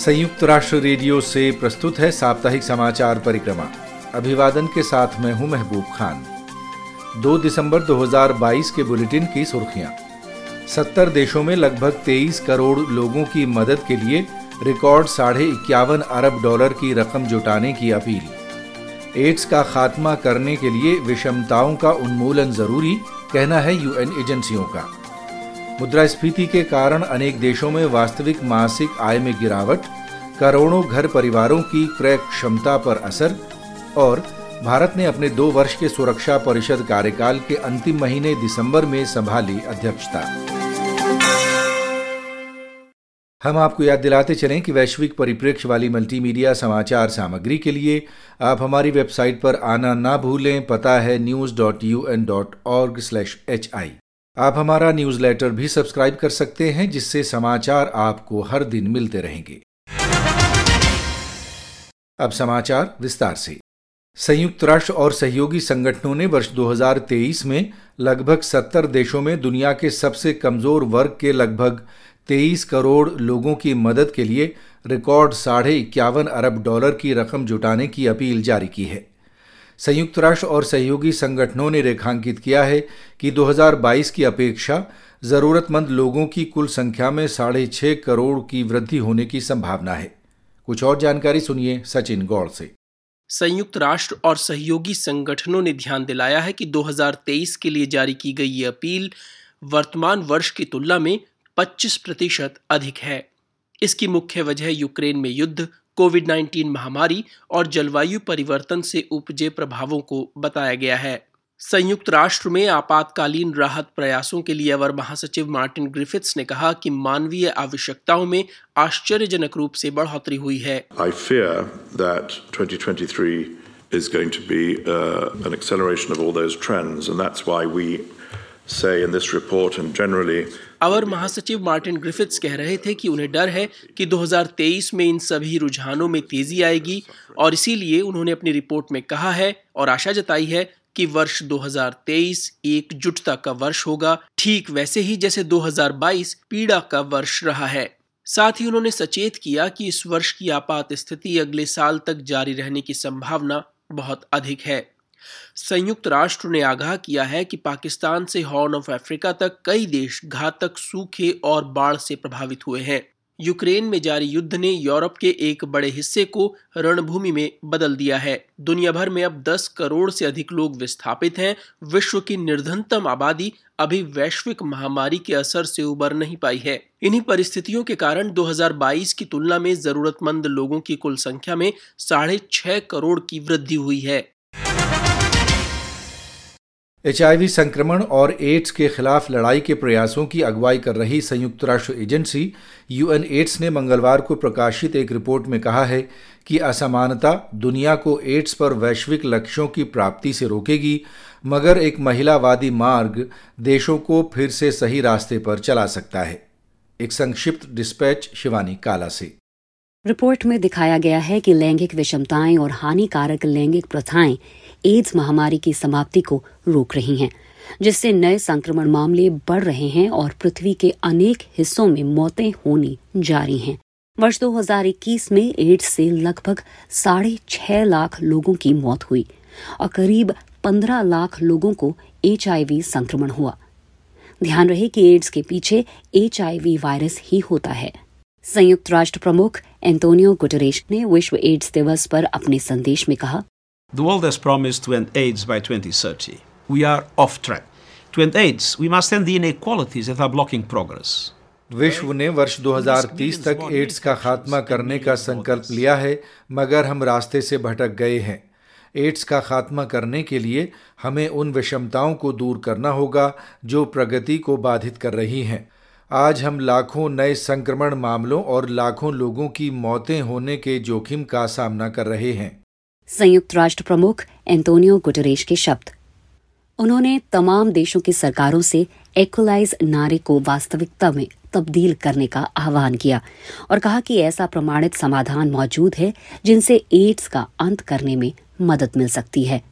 संयुक्त राष्ट्र रेडियो से प्रस्तुत है साप्ताहिक समाचार परिक्रमा। अभिवादन के साथ मैं हूँ महबूब खान। 2 दिसंबर 2022 के बुलेटिन की सुर्खियाँ। 70 देशों में लगभग 23 करोड़ लोगों की मदद के लिए रिकॉर्ड साढ़े इक्यावन अरब डॉलर की रकम जुटाने की अपील। एड्स का खात्मा करने के लिए विषमताओं का उन्मूलन ज़रूरी, कहना है यूएन एजेंसियों का। मुद्रास्फीति के कारण अनेक देशों में वास्तविक मासिक आय में गिरावट करोड़ों घर परिवारों की क्रय क्षमता पर असर और भारत ने अपने दो वर्ष के सुरक्षा परिषद कार्यकाल के अंतिम महीने दिसंबर में संभाली अध्यक्षता। हम आपको याद दिलाते चलें कि वैश्विक परिप्रेक्ष्य वाली मल्टीमीडिया समाचार सामग्री के लिए आप हमारी वेबसाइट पर आना ना भूलें, पता है news dot U N dot org slash H I आप हमारा न्यूज़लेटर भी सब्सक्राइब कर सकते हैं, जिससे समाचार आपको हर दिन मिलते रहेंगे। अब समाचार विस्तार से। संयुक्त राष्ट्र और सहयोगी संगठनों ने वर्ष 2023 में लगभग 70 देशों में दुनिया के सबसे कमज़ोर वर्ग के लगभग 23 करोड़ लोगों की मदद के लिए रिकॉर्ड साढ़े इक्यावन अरब डॉलर की रकम जुटाने की अपील जारी की है। संयुक्त राष्ट्र और सहयोगी संगठनों ने रेखांकित किया है कि 2022 की अपेक्षा जरूरतमंद लोगों की कुल संख्या में साढ़े छह करोड़ की वृद्धि होने की संभावना है। कुछ और जानकारी सुनिए सचिन गौड़ से। संयुक्त राष्ट्र और सहयोगी संगठनों ने ध्यान दिलाया है कि 2023 के लिए जारी की गई ये अपील वर्तमान वर्ष की तुलना में 25 प्रतिशत अधिक है। इसकी मुख्य वजह यूक्रेन में युद्ध, कोविड 19 महामारी और जलवायु परिवर्तन से उपजे प्रभावों को बताया गया है। संयुक्त राष्ट्र में आपातकालीन राहत प्रयासों के लिए अवर महासचिव मार्टिन ग्रिफिथ्स ने कहा कि मानवीय आवश्यकताओं में आश्चर्यजनक रूप से बढ़ोतरी हुई है। I fear that 2023 is going to be uh, an acceleration of all those trends and that's why we say in this report and generally अवर महासचिव मार्टिन ग्रिफिथ्स कह रहे थे कि उन्हें डर है कि 2023 में इन सभी रुझानों में तेज़ी आएगी और इसीलिए उन्होंने अपनी रिपोर्ट में कहा है और आशा जताई है कि वर्ष 2023 एकजुटता का वर्ष होगा, ठीक वैसे ही जैसे 2022 पीड़ा का वर्ष रहा है। साथ ही उन्होंने सचेत किया कि इस वर्ष की आपात स्थिति अगले साल तक जारी रहने की संभावना बहुत अधिक है। संयुक्त राष्ट्र ने आगाह किया है कि पाकिस्तान से हॉर्न ऑफ़ अफ्रीका तक कई देश घातक, सूखे और बाढ़ से प्रभावित हुए हैं। यूक्रेन में जारी युद्ध ने यूरोप के एक बड़े हिस्से को रणभूमि में बदल दिया है। दुनिया भर में अब 10 करोड़ से अधिक लोग विस्थापित हैं। विश्व की निर्धनतम आबादी अभी वैश्विक महामारी के असर से उबर नहीं पाई है। इन्हीं परिस्थितियों के कारण 2022 की तुलना में जरूरतमंद लोगों की कुल संख्या में साढ़े करोड़ की वृद्धि हुई है। एचआईवी संक्रमण और एड्स के खिलाफ लड़ाई के प्रयासों की अगुवाई कर रही संयुक्त राष्ट्र एजेंसी यूएन एड्स ने मंगलवार को प्रकाशित एक रिपोर्ट में कहा है कि असमानता दुनिया को एड्स पर वैश्विक लक्ष्यों की प्राप्ति से रोकेगी, मगर एक महिलावादी मार्ग देशों को फिर से सही रास्ते पर चला सकता है। एक संक्षिप्त डिस्पैच, शिवानी काला से। रिपोर्ट में दिखाया गया है कि लैंगिक विषमताएँ और हानिकारक लैंगिक प्रथाएँ एड्स महामारी की समाप्ति को रोक रही हैं, जिससे नए संक्रमण मामले बढ़ रहे हैं और पृथ्वी के अनेक हिस्सों में मौतें होनी जारी हैं। वर्ष 2021 में एड्स से लगभग साढ़े छह लाख लोगों की मौत हुई और करीब पंद्रह लाख लोगों को एचआईवी संक्रमण हुआ। ध्यान रहे कि एड्स के पीछे एचआईवी वायरस ही होता है। संयुक्त राष्ट्र प्रमुख एंटोनियो गुटरेश ने विश्व एड्स दिवस पर अपने संदेश में कहा The world has promised to end AIDS by 2030. We are off track. To end AIDS, we must end the inequalities that are blocking progress. विश्व ने वर्ष 2030 तक एड्स का खात्मा करने का संकल्प लिया है मगर हम रास्ते से भटक गए हैं एड्स का खात्मा करने के लिए हमें उन विषमताओं को दूर करना होगा जो प्रगति को बाधित कर रही हैं आज हम लाखों नए संक्रमण मामलों और लाखों लोगों की मौतें होने के जोखिम का सामना कर रहे हैं। संयुक्त राष्ट्र प्रमुख एंटोनियो गुटरेश के शब्द। उन्होंने तमाम देशों की सरकारों से एक्वलाइज नारे को वास्तविकता में तब्दील करने का आह्वान किया और कहा कि ऐसा प्रमाणित समाधान मौजूद है जिनसे एड्स का अंत करने में मदद मिल सकती है।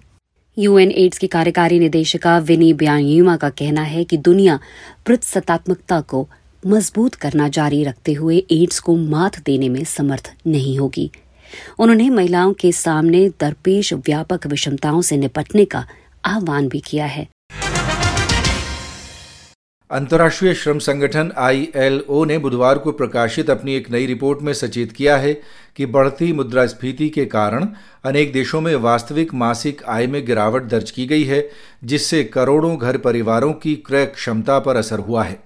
यूएन एड्स की कार्यकारी निदेशिका विनी ब्यांगमा का कहना है कि दुनिया प्रतिसत्तात्मकता को मज़बूत करना जारी रखते हुए एड्स को मात देने में समर्थ नहीं होगी। उन्होंने महिलाओं के सामने दरपेश व्यापक विषमताओं से निपटने का आह्वान भी किया है। अंतर्राष्ट्रीय श्रम संगठन आईएलओ ने बुधवार को प्रकाशित अपनी एक नई रिपोर्ट में सचेत किया है कि बढ़ती मुद्रास्फीति के कारण अनेक देशों में वास्तविक मासिक आय में गिरावट दर्ज की गई है, जिससे करोड़ों घर परिवारों की क्रय क्षमता पर असर हुआ है।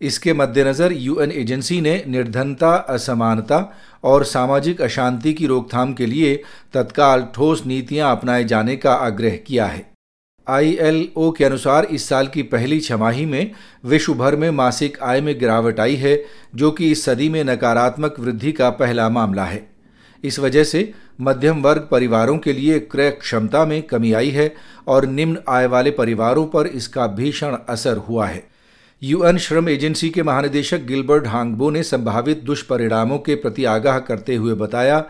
इसके मद्देनज़र यूएन एजेंसी ने निर्धनता, असमानता और सामाजिक अशांति की रोकथाम के लिए तत्काल ठोस नीतियाँ अपनाए जाने का आग्रह किया है। आईएलओ के अनुसार इस साल की पहली छमाही में विश्व भर में मासिक आय में गिरावट आई है, जो कि इस सदी में नकारात्मक वृद्धि का पहला मामला है। इस वजह से मध्यम वर्ग परिवारों के लिए क्रय क्षमता में कमी आई है और निम्न आय वाले परिवारों पर इसका भीषण असर हुआ है। यूएन श्रम एजेंसी के महानिदेशक गिलबर्ट हांगबो ने संभावित दुष्परिणामों के प्रति आगाह करते हुए बताया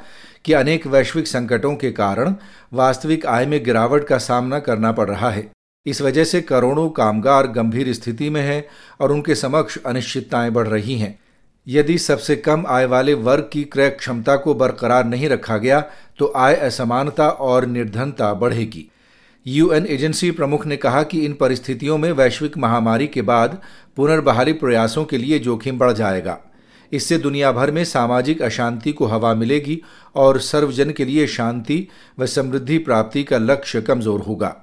कि अनेक वैश्विक संकटों के कारण वास्तविक आय में गिरावट का सामना करना पड़ रहा है। इस वजह से करोड़ों कामगार गंभीर स्थिति में हैं और उनके समक्ष अनिश्चितताएँ बढ़ रही हैं। यदि सबसे कम आय वाले वर्ग की क्रय क्षमता को बरकरार नहीं रखा गया तो आय असमानता और निर्धनता बढ़ेगी। यूएन एजेंसी प्रमुख ने कहा कि इन परिस्थितियों में वैश्विक महामारी के बाद पुनर्बहाली प्रयासों के लिए जोखिम बढ़ जाएगा। इससे दुनिया भर में सामाजिक अशांति को हवा मिलेगी और सर्वजन के लिए शांति व समृद्धि प्राप्ति का लक्ष्य कमज़ोर होगा।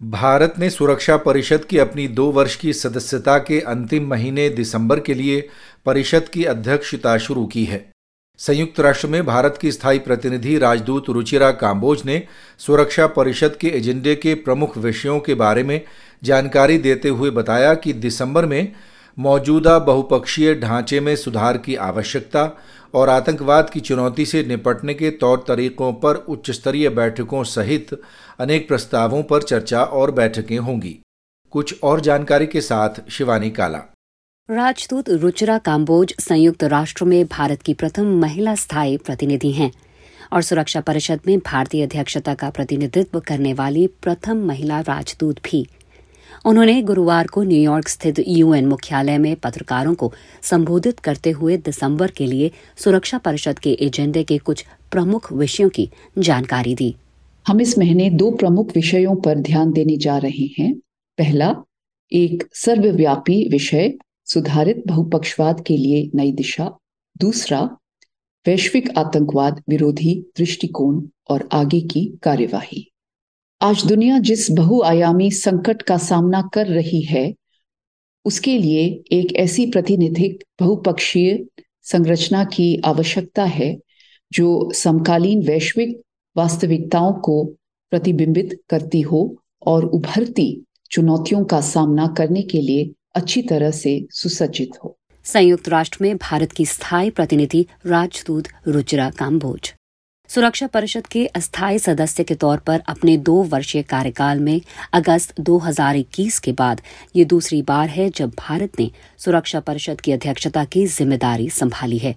भारत ने सुरक्षा परिषद की अपनी दो वर्ष की सदस्यता के अंतिम महीने दिसंबर के लिए परिषद की अध्यक्षता शुरू की है। संयुक्त राष्ट्र में भारत की स्थायी प्रतिनिधि राजदूत रुचिरा काम्बोज ने सुरक्षा परिषद के एजेंडे के प्रमुख विषयों के बारे में जानकारी देते हुए बताया कि दिसंबर में मौजूदा बहुपक्षीय ढांचे में सुधार की आवश्यकता और आतंकवाद की चुनौती से निपटने के तौर तरीकों पर उच्च स्तरीय बैठकों सहित अनेक प्रस्तावों पर चर्चा और बैठकें होंगी। कुछ और जानकारी के साथ शिवानी काला। राजदूत रुचिरा काम्बोज संयुक्त राष्ट्र में भारत की प्रथम महिला स्थायी प्रतिनिधि हैं और सुरक्षा परिषद में भारतीय अध्यक्षता का प्रतिनिधित्व करने वाली प्रथम महिला राजदूत भी। उन्होंने गुरुवार को न्यूयॉर्क स्थित यूएन मुख्यालय में पत्रकारों को संबोधित करते हुए दिसंबर के लिए सुरक्षा परिषद के एजेंडे के कुछ प्रमुख विषयों की जानकारी दी। हम इस महीने दो प्रमुख विषयों पर ध्यान देने जा रहे हैं। पहला, एक सर्वव्यापी विषय, सुधारित बहुपक्षवाद के लिए नई दिशा। दूसरा, वैश्विक आतंकवाद विरोधी दृष्टिकोण और आगे की कार्यवाही। आज दुनिया जिस बहुआयामी संकट का सामना कर रही है, उसके लिए एक ऐसी प्रतिनिधिक बहुपक्षीय संरचना की आवश्यकता है, जो समकालीन वैश्विक वास्तविकताओं को प्रतिबिंबित करती हो और उभरती चुनौतियों का सामना करने के लिए अच्छी तरह से सुसज्जित हो। संयुक्त राष्ट्र में भारत की स्थायी प्रतिनिधि राजदूत रुचिरा काम्बोज सुरक्षा परिषद के अस्थायी सदस्य के तौर पर अपने दो वर्षीय कार्यकाल में अगस्त 2021 के बाद ये दूसरी बार है जब भारत ने सुरक्षा परिषद की अध्यक्षता की ज़िम्मेदारी संभाली है।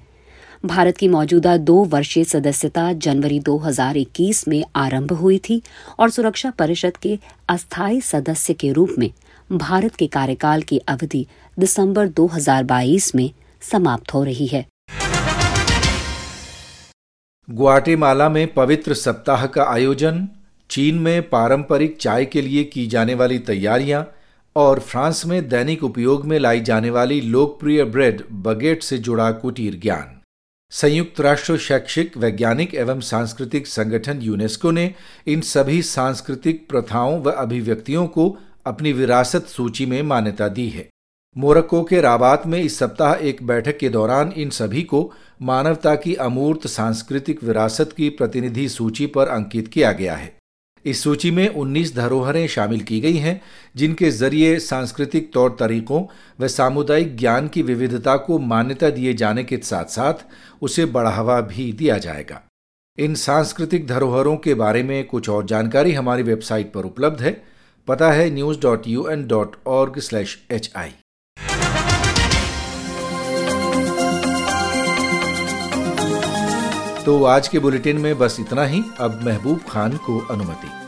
भारत की मौजूदा दो वर्षीय सदस्यता जनवरी 2021 में आरंभ हुई थी और सुरक्षा परिषद के अस्थायी सदस्य के रूप में भारत के कार्यकाल की अवधि दिसंबर 2022 में समाप्त हो रही है। ग्वाटेमाला में पवित्र सप्ताह का आयोजन, चीन में पारंपरिक चाय के लिए की जाने वाली तैयारियाँ और फ्रांस में दैनिक उपयोग में लाई जाने वाली लोकप्रिय ब्रेड बगेट से जुड़ा कुटीर ज्ञान। संयुक्त राष्ट्र शैक्षिक, वैज्ञानिक एवं सांस्कृतिक संगठन यूनेस्को ने इन सभी सांस्कृतिक प्रथाओं व अभिव्यक्तियों को अपनी विरासत सूची में मान्यता दी है। मोरक्को के राबात में इस सप्ताह एक बैठक के दौरान इन सभी को मानवता की अमूर्त सांस्कृतिक विरासत की प्रतिनिधि सूची पर अंकित किया गया है। इस सूची में 19 धरोहरें शामिल की गई हैं, जिनके ज़रिए सांस्कृतिक तौर तरीकों व सामुदायिक ज्ञान की विविधता को मान्यता दिए जाने के साथ साथ उसे बढ़ावा भी दिया जाएगा। इन सांस्कृतिक धरोहरों के बारे में कुछ और जानकारी हमारी वेबसाइट पर उपलब्ध है। पता है news dot U N dot org slash H I तो आज के बुलेटिन में बस इतना ही। अब महबूब खान को अनुमति।